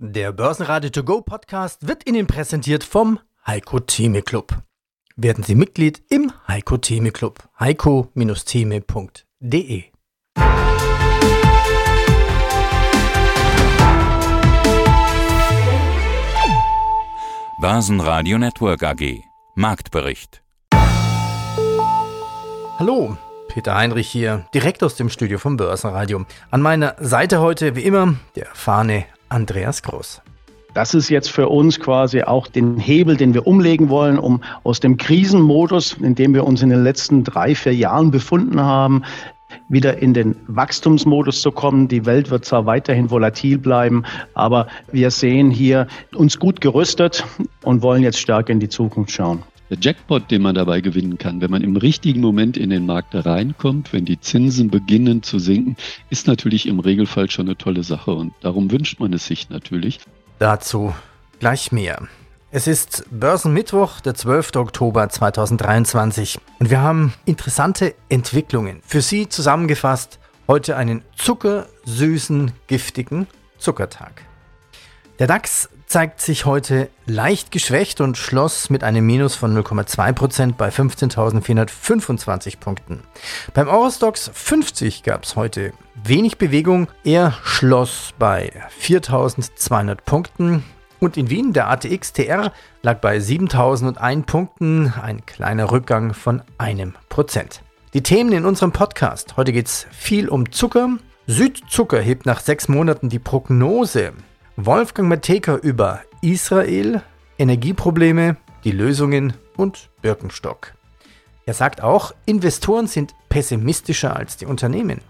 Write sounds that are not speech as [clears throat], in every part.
Der Börsenradio To Go Podcast wird Ihnen präsentiert vom Heiko Theme Club. Werden Sie Mitglied im Heiko Theme Club. heiko-theme.de Börsenradio Network AG Marktbericht Hallo, Peter Heinrich hier, direkt aus dem Studio vom Börsenradio. An meiner Seite heute, wie immer, der erfahrene Andreas Groß. Das ist jetzt für uns quasi auch den Hebel, den wir umlegen wollen, um aus dem Krisenmodus, in dem wir uns in den letzten drei, vier Jahren befunden haben, wieder in den Wachstumsmodus zu kommen. Die Welt wird zwar weiterhin volatil bleiben, aber wir sehen hier uns gut gerüstet und wollen jetzt stärker in die Zukunft schauen. Der Jackpot, den man dabei gewinnen kann, wenn man im richtigen Moment in den Markt reinkommt, wenn die Zinsen beginnen zu sinken, ist natürlich im Regelfall schon eine tolle Sache und darum wünscht man es sich natürlich. Dazu gleich mehr. Es ist Börsenmittwoch, der 12. Oktober 2023 und wir haben interessante Entwicklungen. Für Sie zusammengefasst heute einen zuckersüßen, giftigen Zuckertag. Der DAX zeigt sich heute leicht geschwächt und schloss mit einem Minus von 0,2% bei 15.425 Punkten. Beim Eurostox 50 gab es heute wenig Bewegung. Er schloss bei 4.200 Punkten. Und in Wien, der ATX TR lag bei 7.001 Punkten, ein kleiner Rückgang von einem Prozent. Die Themen in unserem Podcast. Heute geht es viel um Zucker. Südzucker hebt nach sechs Monaten die Prognose Wolfgang Mateka über Israel, Energieprobleme, die Lösungen und Birkenstock. Er sagt auch, Investoren sind pessimistischer als die Unternehmen.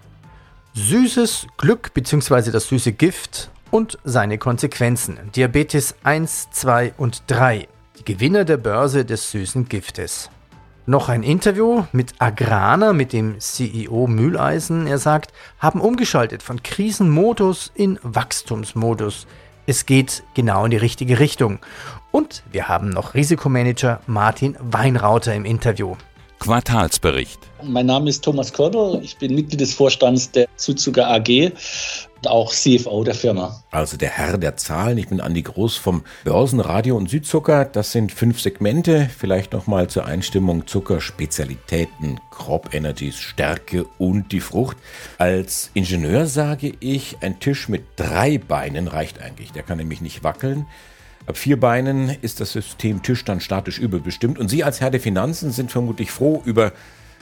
Süßes Glück bzw. das süße Gift und seine Konsequenzen. Diabetes 1, 2 und 3. Die Gewinner der Börse des süßen Giftes. Noch ein Interview mit Agrana, mit dem CEO Mühleisen. Er sagt, haben umgeschaltet von Krisenmodus in Wachstumsmodus. Es geht genau in die richtige Richtung. Und wir haben noch Risikomanager Martin Weinrauter im Interview. Quartalsbericht. Mein Name ist Thomas Körbel. Ich bin Mitglied des Vorstands der Zuzucker AG und auch CFO der Firma. Also der Herr der Zahlen. Ich bin Andi Groß vom Börsenradio und Südzucker. Das sind fünf Segmente. Vielleicht nochmal zur Einstimmung Zucker, Spezialitäten, Crop Energies, Stärke und die Frucht. Als Ingenieur sage ich, ein Tisch mit drei Beinen reicht eigentlich. Der kann nämlich nicht wackeln. Ab vier Beinen ist das System Tisch dann statisch überbestimmt. Und Sie als Herr der Finanzen sind vermutlich froh über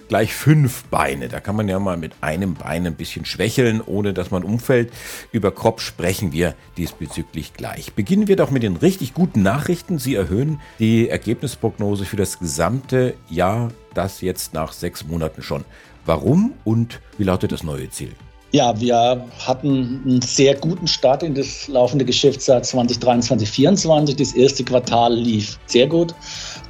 gleich fünf Beine. Da kann man ja mal mit einem Bein ein bisschen schwächeln, ohne dass man umfällt. Über Kopf sprechen wir diesbezüglich gleich. Beginnen wir doch mit den richtig guten Nachrichten. Sie erhöhen die Ergebnisprognose für das gesamte Jahr, das jetzt nach sechs Monaten schon. Warum und wie lautet das neue Ziel? Ja, wir hatten einen sehr guten Start in das laufende Geschäftsjahr 2023 2024 Das erste Quartal lief sehr gut.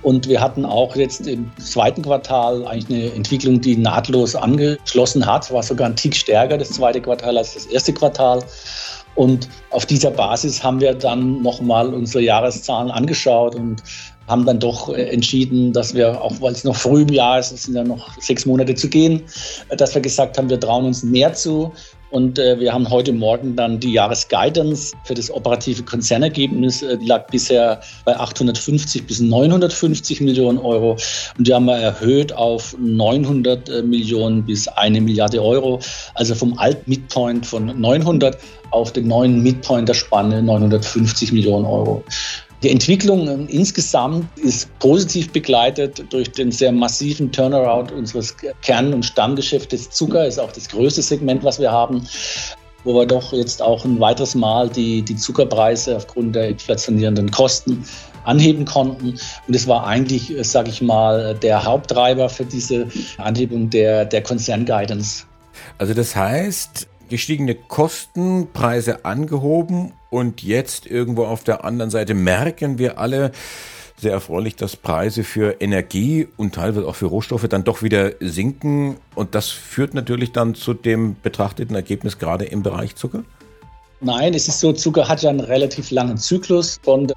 Und wir hatten auch jetzt im zweiten Quartal eigentlich eine Entwicklung, die nahtlos angeschlossen hat. War sogar ein Tick stärker, das zweite Quartal, als das erste Quartal. Und auf dieser Basis haben wir dann nochmal unsere Jahreszahlen angeschaut und haben dann doch äh, entschieden, dass wir, auch weil es noch früh im Jahr ist, es sind ja noch sechs Monate zu gehen, äh, dass wir gesagt haben, wir trauen uns mehr zu. Und äh, wir haben heute Morgen dann die Jahresguidance für das operative Konzernergebnis. Die lag bisher bei 850 bis 950 Millionen Euro. Und die haben wir erhöht auf 900 äh, Millionen bis eine Milliarde Euro. Also vom Alt-Midpoint von 900 auf den neuen Midpoint der Spanne 950 Millionen Euro. Die Entwicklung ähm, insgesamt ist positiv begleitet durch den sehr massiven Turnaround unseres Kern- und Stammgeschäftes Zucker, ist auch das größte Segment, was wir haben wo wir doch jetzt auch ein weiteres Mal die, die Zuckerpreise aufgrund der inflationierenden Kosten anheben konnten. Und es war eigentlich, äh, sage ich mal, der Haupttreiber für diese Anhebung der, der Konzernguidance. Also das heißt, gestiegene Kosten, Preise angehoben und jetzt irgendwo auf der anderen Seite merken wir alle, sehr erfreulich, dass Preise für Energie und teilweise auch für Rohstoffe dann doch wieder sinken. Und das führt natürlich dann zu dem betrachteten Ergebnis gerade im Bereich Zucker? Nein, es ist so, Zucker hat ja einen relativ langen Zyklus von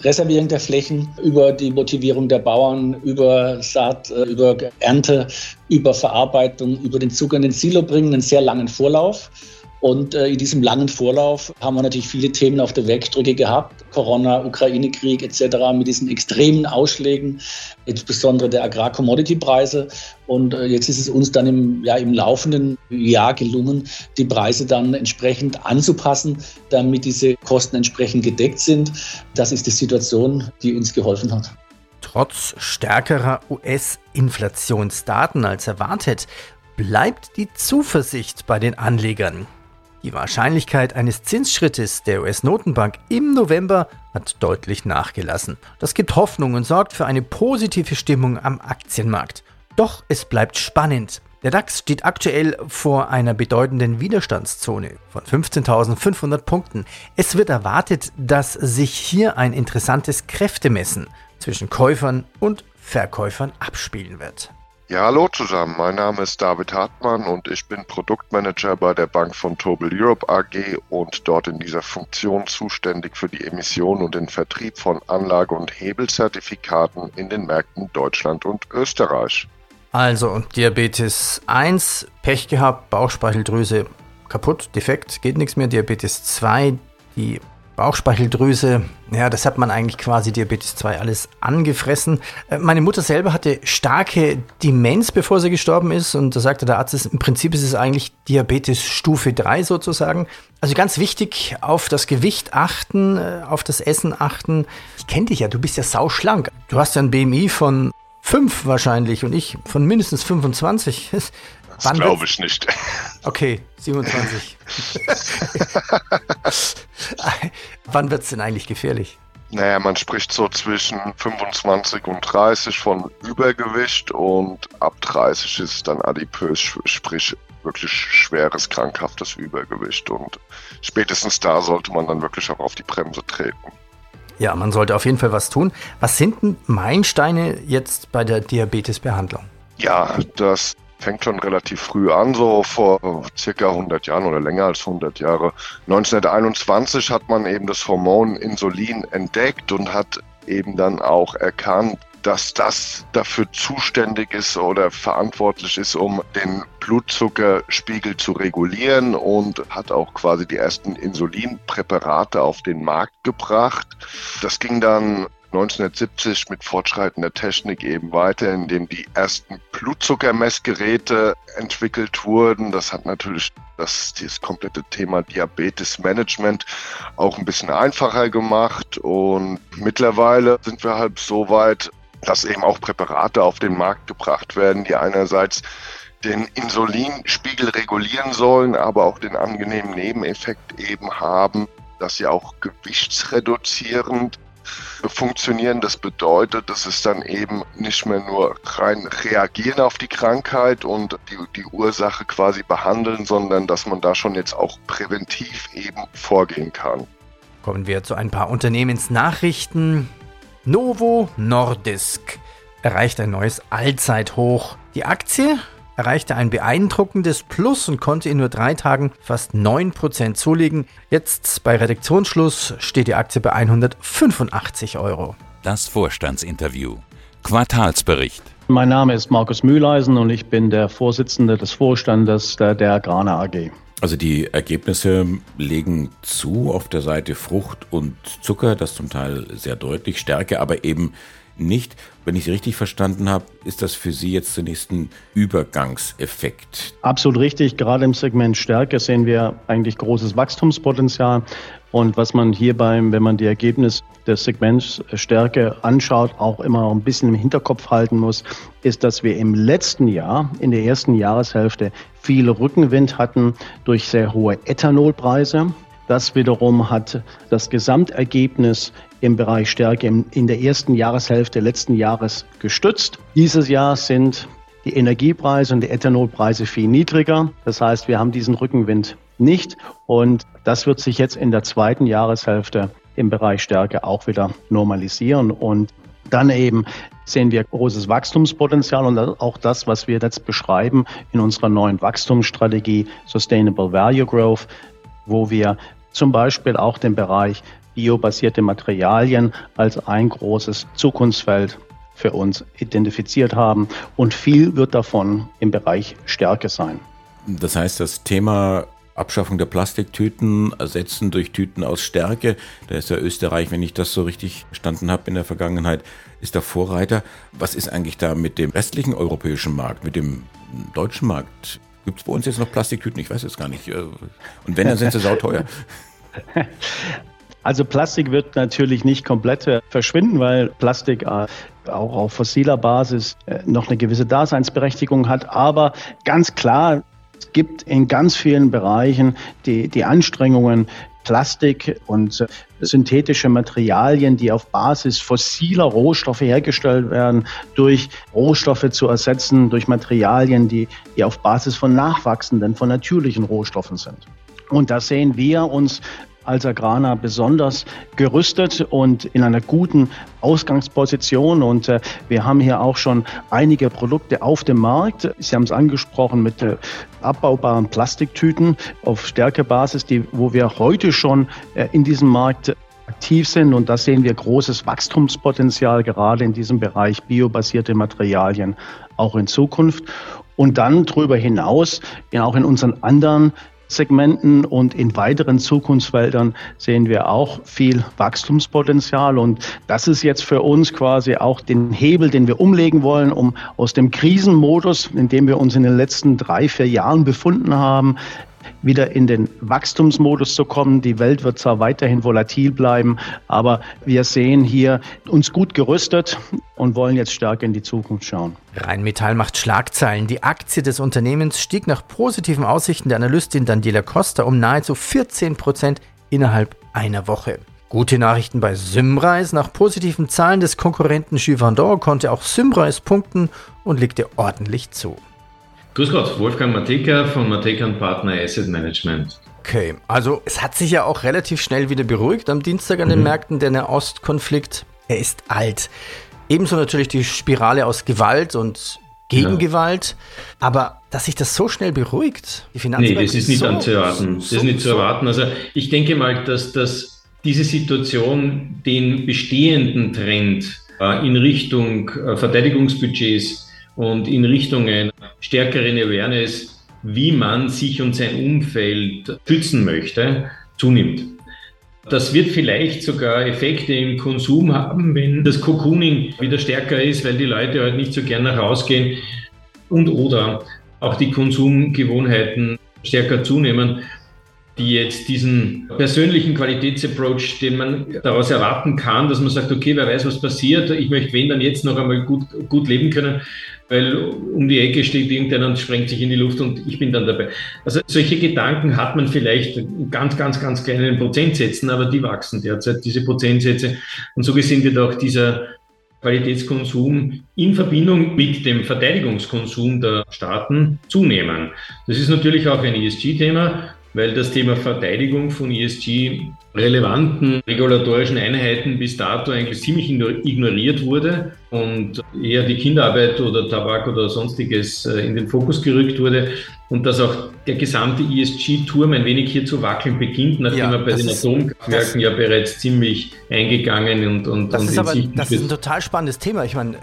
Reservierung der Flächen über die Motivierung der Bauern, über Saat, äh, über Ernte, über Verarbeitung, über den Zucker in den Silo bringen, einen sehr langen Vorlauf. Und äh, in diesem langen Vorlauf haben wir natürlich viele Themen auf der Wegstrecke gehabt. Corona, Ukraine-Krieg etc. mit diesen extremen Ausschlägen, insbesondere der Agrar-Commodity-Preise. Und äh, jetzt ist es uns dann im, ja, im laufenden Jahr gelungen, die Preise dann entsprechend anzupassen, damit diese Kosten entsprechend gedeckt sind. Das ist die Situation, die uns geholfen hat. Trotz stärkerer US-Inflationsdaten als erwartet, bleibt die Zuversicht bei den Anlegern. Die Wahrscheinlichkeit eines Zinsschrittes der US-Notenbank im November hat deutlich nachgelassen. Das gibt Hoffnung und sorgt für eine positive Stimmung am Aktienmarkt. Doch es bleibt spannend. Der DAX steht aktuell vor einer bedeutenden Widerstandszone von 15.500 Punkten. Es wird erwartet, dass sich hier ein interessantes Kräftemessen zwischen Käufern und Verkäufern abspielen wird. Ja, hallo zusammen. Mein Name ist David Hartmann und ich bin Produktmanager bei der Bank von Tobel Europe AG und dort in dieser Funktion zuständig für die Emission und den Vertrieb von Anlage- und Hebelzertifikaten in den Märkten Deutschland und Österreich. Also Diabetes 1, Pech gehabt, Bauchspeicheldrüse kaputt, defekt, geht nichts mehr. Diabetes 2, die Bauchspeicheldrüse, ja, das hat man eigentlich quasi Diabetes 2 alles angefressen. Äh, meine Mutter selber hatte starke Demenz, bevor sie gestorben ist. Und da sagte der Arzt, im Prinzip ist es eigentlich Diabetes Stufe 3 sozusagen. Also ganz wichtig, auf das Gewicht achten, äh, auf das Essen achten. Ich kenne dich ja, du bist ja sauschlank. Du hast ja ein BMI von 5 wahrscheinlich und ich von mindestens 25. [laughs] Das glaube ich nicht. [laughs] Okay, 27. [laughs] Wann wird es denn eigentlich gefährlich? Naja, man spricht so zwischen 25 und 30 von Übergewicht und ab 30 ist es dann adipös, sprich wirklich schweres, krankhaftes Übergewicht. Und spätestens da sollte man dann wirklich auch auf die Bremse treten. Ja, man sollte auf jeden Fall was tun. Was sind denn Meilensteine jetzt bei der Diabetesbehandlung? Ja, das fängt schon relativ früh an, so vor circa 100 Jahren oder länger als 100 Jahre. 1921 hat man eben das Hormon Insulin entdeckt und hat eben dann auch erkannt, dass das dafür zuständig ist oder verantwortlich ist, um den Blutzuckerspiegel zu regulieren und hat auch quasi die ersten Insulinpräparate auf den Markt gebracht. Das ging dann 1970 mit fortschreitender Technik eben weiter, indem die ersten Blutzuckermessgeräte entwickelt wurden. Das hat natürlich das, dieses komplette Thema Diabetes-Management auch ein bisschen einfacher gemacht. Und mittlerweile sind wir halt so weit, dass eben auch Präparate auf den Markt gebracht werden, die einerseits den Insulinspiegel regulieren sollen, aber auch den angenehmen Nebeneffekt eben haben, dass sie auch gewichtsreduzierend funktionieren. Das bedeutet, dass es dann eben nicht mehr nur rein reagieren auf die Krankheit und die, die Ursache quasi behandeln, sondern dass man da schon jetzt auch präventiv eben vorgehen kann. Kommen wir zu ein paar Unternehmensnachrichten. Novo Nordisk erreicht ein neues Allzeithoch. Die Aktie erreichte ein beeindruckendes Plus und konnte in nur drei Tagen fast 9% zulegen. Jetzt bei Redaktionsschluss steht die Aktie bei 185 Euro. Das Vorstandsinterview. Quartalsbericht. Mein Name ist Markus Mühleisen und ich bin der Vorsitzende des Vorstandes der, der Agrana AG. Also die Ergebnisse legen zu auf der Seite Frucht und Zucker, das zum Teil sehr deutlich, Stärke, aber eben nicht. Wenn ich Sie richtig verstanden habe, ist das für Sie jetzt zunächst ein Übergangseffekt. Absolut richtig. Gerade im Segment Stärke sehen wir eigentlich großes Wachstumspotenzial. Und was man hierbei, wenn man die Ergebnisse des Segments Stärke anschaut, auch immer ein bisschen im Hinterkopf halten muss, ist, dass wir im letzten Jahr, in der ersten Jahreshälfte, viel Rückenwind hatten durch sehr hohe Ethanolpreise. Das wiederum hat das Gesamtergebnis im Bereich Stärke in der ersten Jahreshälfte letzten Jahres gestützt. Dieses Jahr sind die Energiepreise und die Ethanolpreise viel niedriger. Das heißt, wir haben diesen Rückenwind nicht und das wird sich jetzt in der zweiten Jahreshälfte im Bereich Stärke auch wieder normalisieren und dann eben sehen wir großes Wachstumspotenzial und auch das, was wir jetzt beschreiben in unserer neuen Wachstumsstrategie Sustainable Value Growth, wo wir zum Beispiel auch den Bereich biobasierte Materialien als ein großes Zukunftsfeld für uns identifiziert haben. Und viel wird davon im Bereich Stärke sein. Das heißt, das Thema Abschaffung der Plastiktüten, ersetzen durch Tüten aus Stärke. Da ist ja Österreich, wenn ich das so richtig verstanden habe in der Vergangenheit, ist der Vorreiter. Was ist eigentlich da mit dem restlichen europäischen Markt, mit dem deutschen Markt? Gibt es bei uns jetzt noch Plastiktüten? Ich weiß es gar nicht. Und wenn, dann sind sie sauteuer. [laughs] [laughs] Also Plastik wird natürlich nicht komplett äh, verschwinden, weil Plastik äh, auch auf fossiler Basis äh, noch eine gewisse Daseinsberechtigung hat. Aber ganz klar, es gibt in ganz vielen Bereichen die, die Anstrengungen, Plastik und synthetische Materialien, die auf Basis fossiler Rohstoffe hergestellt werden, durch Rohstoffe zu ersetzen, durch Materialien, die, die auf Basis von nachwachsenden, von natürlichen Rohstoffen sind. Und da sehen wir uns als Agrana besonders gerüstet und in einer guten Ausgangsposition. Und äh, wir haben hier auch schon einige Produkte auf dem Markt. Sie haben es angesprochen mit äh, abbaubaren Plastiktüten auf Stärkebasis, die, wo wir heute schon äh, in diesem Markt aktiv sind. Und da sehen wir großes Wachstumspotenzial, gerade in diesem Bereich biobasierte Materialien, auch in Zukunft. Und dann darüber hinaus, ja, auch in unseren anderen Segmenten und in weiteren Zukunftsfeldern sehen wir auch viel Wachstumspotenzial. Und das ist jetzt für uns quasi auch den Hebel, den wir umlegen wollen, um aus dem Krisenmodus, in dem wir uns in den letzten drei, vier Jahren befunden haben, wieder in den Wachstumsmodus zu kommen. Die Welt wird zwar weiterhin volatil bleiben, aber wir sehen hier uns gut gerüstet und wollen jetzt stärker in die Zukunft schauen. Rheinmetall macht Schlagzeilen. Die Aktie des Unternehmens stieg nach positiven Aussichten der Analystin Daniela Costa um nahezu 14 Prozent innerhalb einer Woche. Gute Nachrichten bei Symrise. Nach positiven Zahlen des Konkurrenten Givendor konnte auch Symrise punkten und legte ordentlich zu. Grüß Gott, Wolfgang Mateka von Mateka Partner Asset Management. Okay, also es hat sich ja auch relativ schnell wieder beruhigt am Dienstag an den mhm. Märkten, der Nahostkonflikt, er ist alt. Ebenso natürlich die Spirale aus Gewalt und Gegengewalt. Ja. Aber dass sich das so schnell beruhigt, die Finanzmärkte. Nee, das ist nicht so, zu erwarten. Das so, ist nicht zu erwarten. Also ich denke mal, dass, dass diese Situation den bestehenden Trend äh, in Richtung äh, Verteidigungsbudgets und in Richtung einer stärkeren Awareness, wie man sich und sein Umfeld schützen möchte, zunimmt. Das wird vielleicht sogar Effekte im Konsum haben, wenn das Cocooning wieder stärker ist, weil die Leute halt nicht so gerne rausgehen und oder auch die Konsumgewohnheiten stärker zunehmen die jetzt diesen persönlichen Qualitätsapproach, den man daraus erwarten kann, dass man sagt, okay, wer weiß, was passiert, ich möchte wenn dann jetzt noch einmal gut, gut leben können, weil um die Ecke steht irgendeiner und sprengt sich in die Luft und ich bin dann dabei. Also solche Gedanken hat man vielleicht in ganz, ganz, ganz kleinen Prozentsätzen, aber die wachsen derzeit, diese Prozentsätze. Und so gesehen wird auch dieser Qualitätskonsum in Verbindung mit dem Verteidigungskonsum der Staaten zunehmen. Das ist natürlich auch ein ESG-Thema weil das Thema Verteidigung von ESG-relevanten regulatorischen Einheiten bis dato eigentlich ziemlich ignoriert wurde und eher die Kinderarbeit oder Tabak oder sonstiges äh, in den Fokus gerückt wurde und dass auch der gesamte ESG-Turm ein wenig hier zu wackeln beginnt, nachdem ja, er bei den Atomkraftwerken ja bereits ziemlich eingegangen und, und, das und ist aber, Das ist ein total spannendes Thema. Ich meine,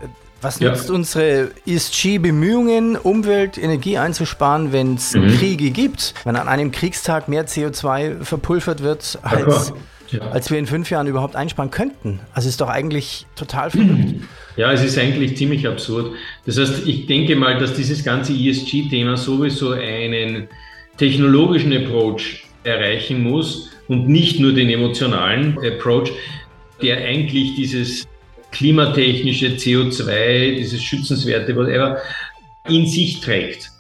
was nutzt ja. unsere ESG-Bemühungen, Umwelt, Energie einzusparen, wenn es mhm. Kriege gibt? Wenn an einem Kriegstag mehr CO2 verpulvert wird, als, ja. als wir in fünf Jahren überhaupt einsparen könnten. Also ist doch eigentlich total verrückt. [clears throat] Ja, es ist eigentlich ziemlich absurd. Das heißt, ich denke mal, dass dieses ganze ESG-Thema sowieso einen technologischen Approach erreichen muss und nicht nur den emotionalen Approach, der eigentlich dieses klimatechnische CO2, dieses schützenswerte, whatever, in sich trägt.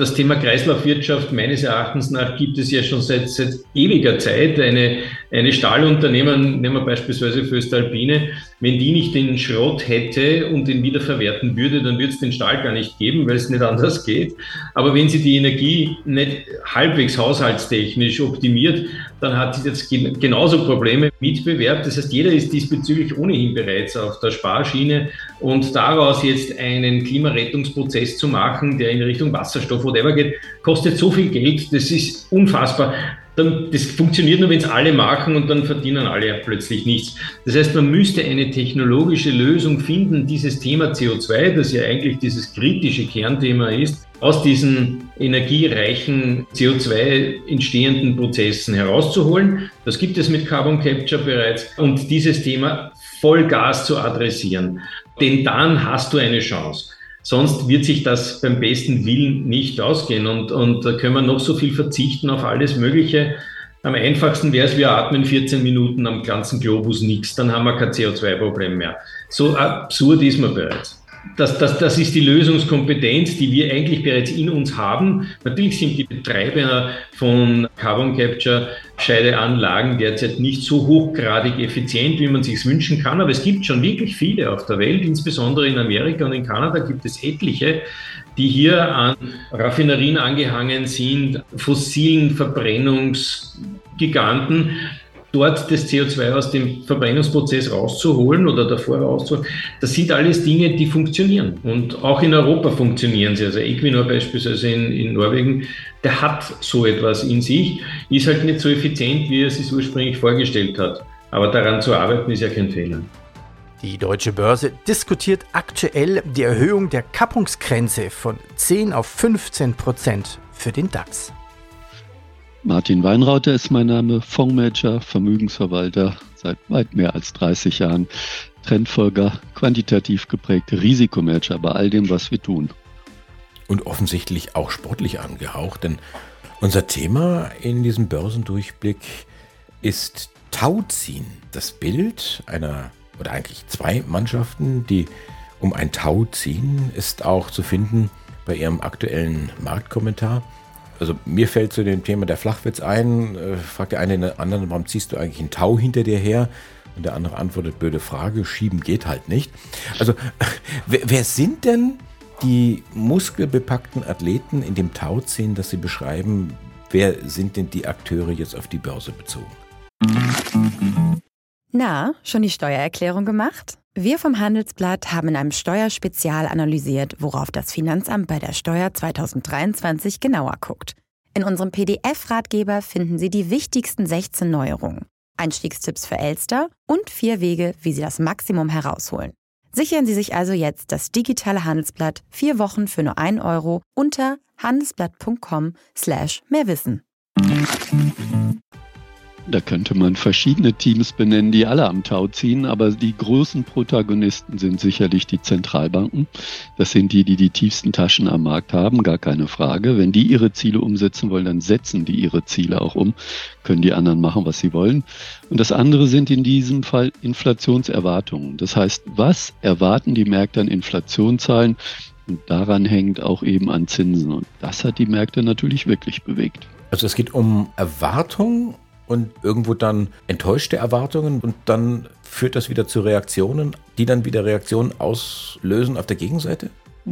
Das Thema Kreislaufwirtschaft meines Erachtens nach gibt es ja schon seit, seit ewiger Zeit. Eine, eine Stahlunternehmen, nehmen wir beispielsweise Föstalpine, wenn die nicht den Schrott hätte und den wiederverwerten würde, dann würde es den Stahl gar nicht geben, weil es nicht anders geht. Aber wenn sie die Energie nicht halbwegs haushaltstechnisch optimiert, dann hat sie jetzt genauso Probleme mit Bewerb. Das heißt, jeder ist diesbezüglich ohnehin bereits auf der Sparschiene und daraus jetzt einen Klimarettungsprozess zu machen, der in Richtung Wasserstoff, whatever geht, kostet so viel Geld, das ist unfassbar. Dann, das funktioniert nur, wenn es alle machen und dann verdienen alle plötzlich nichts. Das heißt, man müsste eine technologische Lösung finden, dieses Thema CO2, das ja eigentlich dieses kritische Kernthema ist, aus diesen energiereichen CO2 entstehenden Prozessen herauszuholen. Das gibt es mit Carbon Capture bereits und dieses Thema Vollgas zu adressieren. Denn dann hast du eine Chance. Sonst wird sich das beim besten Willen nicht ausgehen. Und, und da können wir noch so viel verzichten auf alles Mögliche. Am einfachsten wäre es, wir atmen 14 Minuten am ganzen Globus nichts, dann haben wir kein CO2-Problem mehr. So absurd ist man bereits das, das, das ist die Lösungskompetenz, die wir eigentlich bereits in uns haben. Natürlich sind die Betreiber von Carbon Capture Scheideanlagen derzeit nicht so hochgradig effizient, wie man sich wünschen kann, aber es gibt schon wirklich viele auf der Welt, insbesondere in Amerika und in Kanada gibt es etliche, die hier an Raffinerien angehangen sind, fossilen Verbrennungsgiganten, dort das CO2 aus dem Verbrennungsprozess rauszuholen oder davor rauszuholen. Das sind alles Dinge, die funktionieren. Und auch in Europa funktionieren sie. Also Equinor beispielsweise in, in Norwegen, der hat so etwas in sich, ist halt nicht so effizient, wie er es ursprünglich vorgestellt hat. Aber daran zu arbeiten ist ja kein Fehler. Die deutsche Börse diskutiert aktuell die Erhöhung der Kappungsgrenze von 10 auf 15 Prozent für den DAX. Martin Weinrauter ist mein Name, Fondsmanager, Vermögensverwalter seit weit mehr als 30 Jahren, Trendfolger, quantitativ geprägte Risikomanager bei all dem, was wir tun. Und offensichtlich auch sportlich angehaucht, denn unser Thema in diesem Börsendurchblick ist Tauziehen. Das Bild einer oder eigentlich zwei Mannschaften, die um ein Tau ziehen, ist auch zu finden bei ihrem aktuellen Marktkommentar also mir fällt zu dem Thema der Flachwitz ein, äh, fragt der eine den anderen, warum ziehst du eigentlich einen Tau hinter dir her? Und der andere antwortet, blöde Frage, schieben geht halt nicht. Also, [laughs] wer, wer sind denn die muskelbepackten Athleten in dem Tauziehen, das Sie beschreiben? Wer sind denn die Akteure jetzt auf die Börse bezogen? Na, schon die Steuererklärung gemacht? Wir vom Handelsblatt haben in einem Steuerspezial analysiert, worauf das Finanzamt bei der Steuer 2023 genauer guckt. In unserem PDF-Ratgeber finden Sie die wichtigsten 16 Neuerungen, Einstiegstipps für Elster und vier Wege, wie Sie das Maximum herausholen. Sichern Sie sich also jetzt das digitale Handelsblatt vier Wochen für nur 1 Euro unter handelsblatt.com slash mehrwissen. Da könnte man verschiedene Teams benennen, die alle am Tau ziehen, aber die großen Protagonisten sind sicherlich die Zentralbanken. Das sind die, die die tiefsten Taschen am Markt haben, gar keine Frage. Wenn die ihre Ziele umsetzen wollen, dann setzen die ihre Ziele auch um, können die anderen machen, was sie wollen. Und das andere sind in diesem Fall Inflationserwartungen. Das heißt, was erwarten die Märkte an Inflationszahlen? Und daran hängt auch eben an Zinsen. Und das hat die Märkte natürlich wirklich bewegt. Also es geht um Erwartung und irgendwo dann enttäuschte Erwartungen und dann führt das wieder zu Reaktionen, die dann wieder Reaktionen auslösen auf der Gegenseite?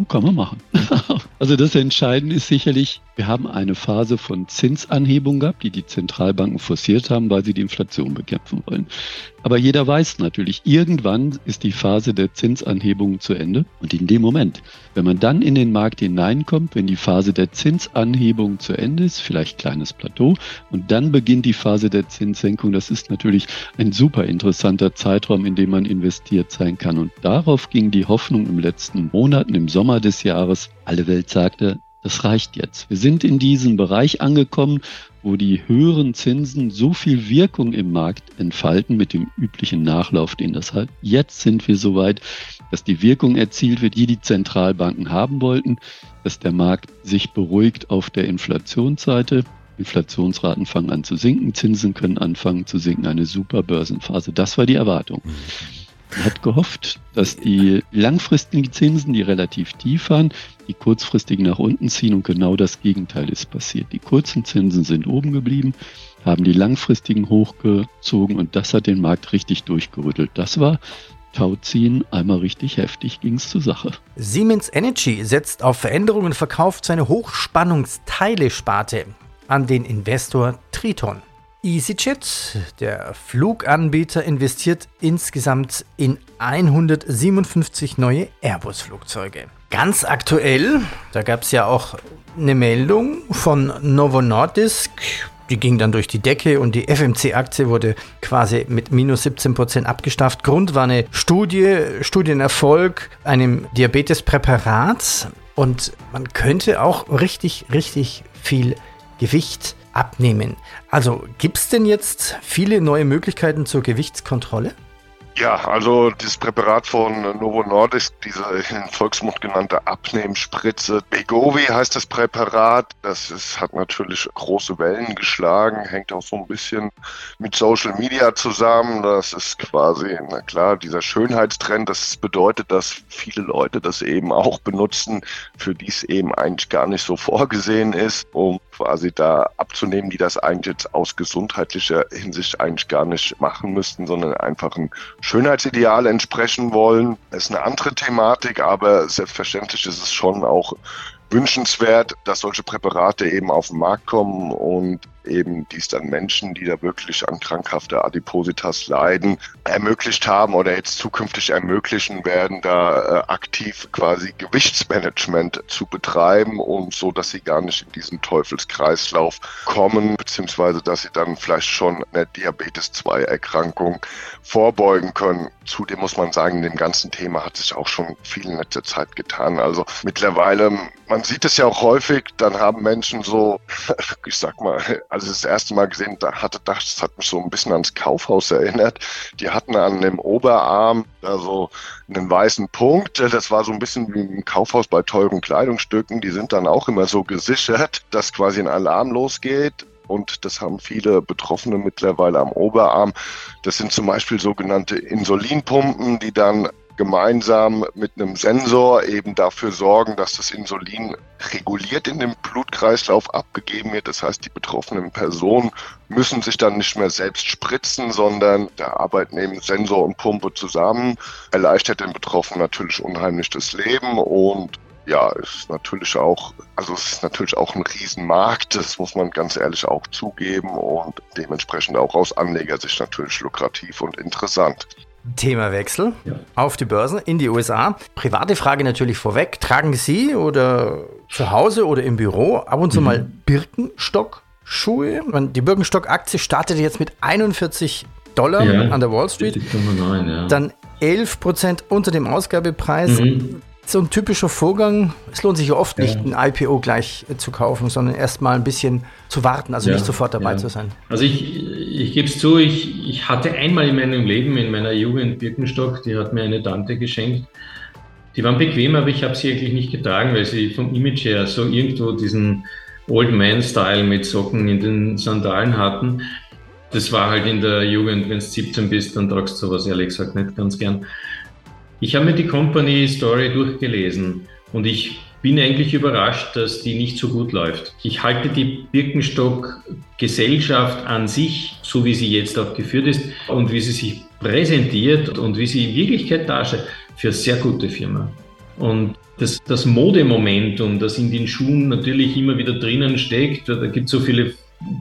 Kann man machen. [laughs] also das Entscheidende ist sicherlich, wir haben eine Phase von Zinsanhebung gehabt, die die Zentralbanken forciert haben, weil sie die Inflation bekämpfen wollen. Aber jeder weiß natürlich, irgendwann ist die Phase der Zinsanhebung zu Ende. Und in dem Moment, wenn man dann in den Markt hineinkommt, wenn die Phase der Zinsanhebung zu Ende ist, vielleicht kleines Plateau, und dann beginnt die Phase der Zinssenkung, das ist natürlich ein super interessanter Zeitraum, in dem man investiert sein kann. Und darauf ging die Hoffnung im letzten Monaten, im Sommer des Jahres. Alle Welt sagte, das reicht jetzt. Wir sind in diesem Bereich angekommen, wo die höheren Zinsen so viel Wirkung im Markt entfalten mit dem üblichen Nachlauf, den das hat. Jetzt sind wir so weit, dass die Wirkung erzielt wird, die die Zentralbanken haben wollten, dass der Markt sich beruhigt auf der Inflationsseite. Inflationsraten fangen an zu sinken, Zinsen können anfangen zu sinken, eine super Börsenphase. Das war die Erwartung. Mhm. Man hat gehofft, dass die langfristigen Zinsen, die relativ tief waren, die kurzfristigen nach unten ziehen und genau das Gegenteil ist passiert. Die kurzen Zinsen sind oben geblieben, haben die langfristigen hochgezogen und das hat den Markt richtig durchgerüttelt. Das war Tauziehen einmal richtig heftig ging es zur Sache. Siemens Energy setzt auf Veränderungen und verkauft seine Hochspannungsteile-Sparte an den Investor Triton. EasyJet, der Fluganbieter, investiert insgesamt in 157 neue Airbus-Flugzeuge. Ganz aktuell, da gab es ja auch eine Meldung von Novo Nordisk, die ging dann durch die Decke und die FMC-Aktie wurde quasi mit minus 17 Prozent abgestafft. Grund war eine Studie, Studienerfolg einem Diabetespräparat und man könnte auch richtig, richtig viel Gewicht abnehmen. Also gibt es denn jetzt viele neue Möglichkeiten zur Gewichtskontrolle? Ja, also dieses Präparat von Novo Nordisk, diese in Volksmund genannte Abnehmspritze, Begovi heißt das Präparat. Das ist, hat natürlich große Wellen geschlagen, hängt auch so ein bisschen mit Social Media zusammen. Das ist quasi, na klar, dieser Schönheitstrend. Das bedeutet, dass viele Leute das eben auch benutzen, für die es eben eigentlich gar nicht so vorgesehen ist, um quasi da abzunehmen, die das eigentlich jetzt aus gesundheitlicher Hinsicht eigentlich gar nicht machen müssten, sondern einfach ein Schönheitsideal entsprechen wollen. Das ist eine andere Thematik, aber selbstverständlich ist es schon auch wünschenswert, dass solche Präparate eben auf den Markt kommen und eben dies dann Menschen, die da wirklich an krankhafter Adipositas leiden, ermöglicht haben oder jetzt zukünftig ermöglichen werden, da äh, aktiv quasi Gewichtsmanagement zu betreiben und so, dass sie gar nicht in diesen Teufelskreislauf kommen, beziehungsweise dass sie dann vielleicht schon eine Diabetes 2 Erkrankung vorbeugen können. Zudem muss man sagen, in dem ganzen Thema hat sich auch schon viel in letzter Zeit getan. Also mittlerweile, man sieht es ja auch häufig, dann haben Menschen so, [laughs] ich sag mal, als ich das erste Mal gesehen da hatte, dachte, das hat mich so ein bisschen ans Kaufhaus erinnert. Die hatten an dem Oberarm da so einen weißen Punkt. Das war so ein bisschen wie im Kaufhaus bei teuren Kleidungsstücken. Die sind dann auch immer so gesichert, dass quasi ein Alarm losgeht und das haben viele Betroffene mittlerweile am Oberarm. Das sind zum Beispiel sogenannte Insulinpumpen, die dann gemeinsam mit einem Sensor eben dafür sorgen, dass das Insulin reguliert in dem Blutkreislauf abgegeben wird. Das heißt, die betroffenen Personen müssen sich dann nicht mehr selbst spritzen, sondern da arbeiten eben Sensor und Pumpe zusammen. Erleichtert den Betroffenen natürlich unheimlich das Leben und ja, ist natürlich auch, also es ist natürlich auch ein Riesenmarkt, das muss man ganz ehrlich auch zugeben und dementsprechend auch aus Anlegersicht natürlich lukrativ und interessant. Themawechsel ja. auf die Börse in die USA. Private Frage natürlich vorweg. Tragen Sie oder zu Hause oder im Büro ab und zu mhm. mal Birkenstock-Schuhe? Die Birkenstock-Aktie startete jetzt mit 41 Dollar ja. an der Wall Street. 9, ja. Dann 11 Prozent unter dem Ausgabepreis. Mhm so ein typischer Vorgang. Es lohnt sich ja oft nicht, ein IPO gleich zu kaufen, sondern erstmal ein bisschen zu warten, also nicht sofort dabei zu sein. Also ich, ich gebe es zu, ich, ich hatte einmal in meinem Leben, in meiner Jugend Birkenstock, die hat mir eine Tante geschenkt. Die waren bequem, aber ich habe sie eigentlich nicht getragen, weil sie vom Image her so irgendwo diesen Old Man-Style mit Socken in den Sandalen hatten. Das war halt in der Jugend, wenn du 17 bist, dann tragst du sowas ehrlich gesagt nicht ganz gern. Ich habe mir die Company Story durchgelesen und ich bin eigentlich überrascht, dass die nicht so gut läuft. Ich halte die Birkenstock Gesellschaft an sich, so wie sie jetzt auch geführt ist und wie sie sich präsentiert und wie sie in Wirklichkeit darstellt, für eine sehr gute Firma. Und das, das Modemomentum, das in den Schuhen natürlich immer wieder drinnen steckt, da gibt es so viele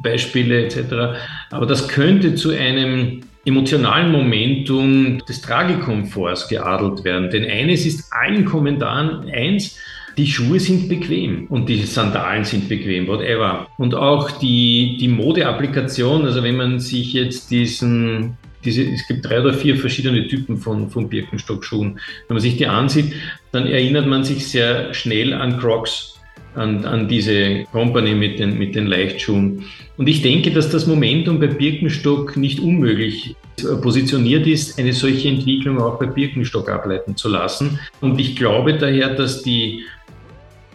Beispiele etc. Aber das könnte zu einem emotionalen Momentum des Tragekomforts geadelt werden. Denn eines ist allen Kommentaren eins, die Schuhe sind bequem und die Sandalen sind bequem, whatever. Und auch die, die Modeapplikation, also wenn man sich jetzt diesen, diese, es gibt drei oder vier verschiedene Typen von, von Birkenstock-Schuhen. Wenn man sich die ansieht, dann erinnert man sich sehr schnell an Crocs an, an diese Company mit den, mit den Leichtschuhen. Und ich denke, dass das Momentum bei Birkenstock nicht unmöglich positioniert ist, eine solche Entwicklung auch bei Birkenstock ableiten zu lassen. Und ich glaube daher, dass die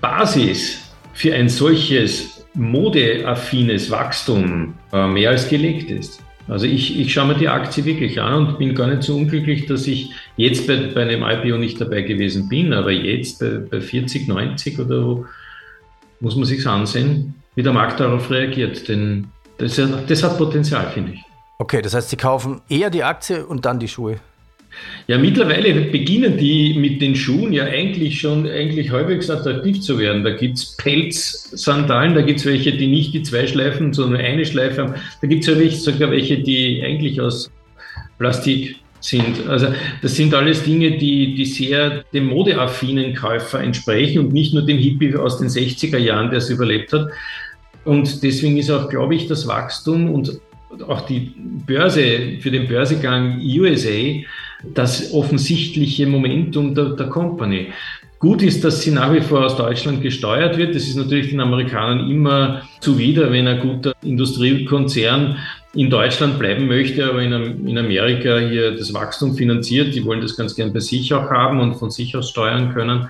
Basis für ein solches modeaffines Wachstum äh, mehr als gelegt ist. Also ich, ich schaue mir die Aktie wirklich an und bin gar nicht so unglücklich, dass ich jetzt bei, bei einem IPO nicht dabei gewesen bin, aber jetzt bei, bei 40, 90 oder so muss man sich ansehen, wie der Markt darauf reagiert. Denn das, das hat Potenzial, finde ich. Okay, das heißt, Sie kaufen eher die Aktie und dann die Schuhe. Ja, mittlerweile beginnen die mit den Schuhen ja eigentlich schon eigentlich halbwegs attraktiv zu werden. Da gibt es Pelz-Sandalen, da gibt es welche, die nicht die zwei Schleifen, sondern eine Schleife haben. Da gibt es sogar welche, die eigentlich aus Plastik sind. Also das sind alles Dinge, die, die sehr dem modeaffinen Käufer entsprechen und nicht nur dem Hippie aus den 60er Jahren, der es überlebt hat. Und deswegen ist auch, glaube ich, das Wachstum und auch die Börse für den Börsegang USA das offensichtliche Momentum der, der Company. Gut ist, dass sie nach wie vor aus Deutschland gesteuert wird. Das ist natürlich den Amerikanern immer zuwider, wenn ein guter Industriekonzern in Deutschland bleiben möchte, aber in, Amerika hier das Wachstum finanziert. Die wollen das ganz gern bei sich auch haben und von sich aus steuern können.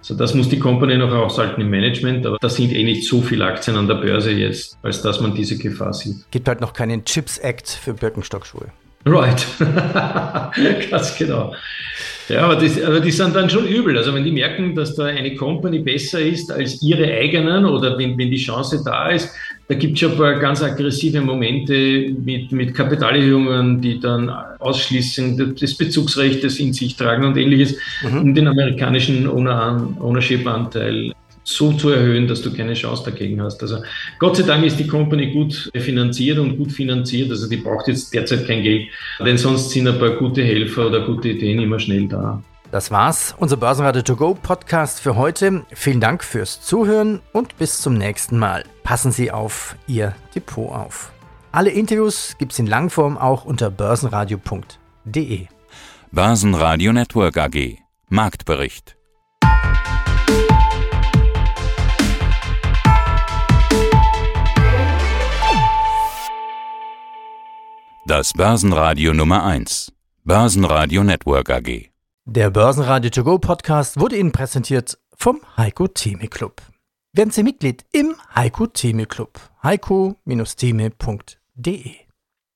So, das muss die Company noch aushalten im Management, aber da sind eh nicht so viele Aktien an der Börse jetzt, als dass man diese Gefahr sieht. Gibt halt noch keinen Chips Act für Birkenstock-Schuhe. Right, [laughs] ganz genau. Ja, aber, das, aber die sind dann schon übel. Also wenn die merken, dass da eine Company besser ist als ihre eigenen oder wenn, wenn die Chance da ist, da gibt es schon ein paar ganz aggressive Momente mit, mit Kapitalerhöhungen, die dann ausschließen des Bezugsrechtes in sich tragen und ähnliches, mhm. um den amerikanischen Ownership-Anteil so zu erhöhen, dass du keine Chance dagegen hast. Also Gott sei Dank ist die Company gut finanziert und gut finanziert. Also die braucht jetzt derzeit kein Geld, denn sonst sind ein paar gute Helfer oder gute Ideen immer schnell da. Das war's, unser Börsenradio To Go Podcast für heute. Vielen Dank fürs Zuhören und bis zum nächsten Mal. Passen Sie auf Ihr Depot auf. Alle Interviews gibt's in Langform auch unter börsenradio.de. Börsenradio Network AG Marktbericht Das Börsenradio Nummer 1. Börsenradio Network AG. Der Börsenradio To Go Podcast wurde Ihnen präsentiert vom Heiko Theme Club. Werden Sie Mitglied im Heiko Theme Club. heiko-theme.de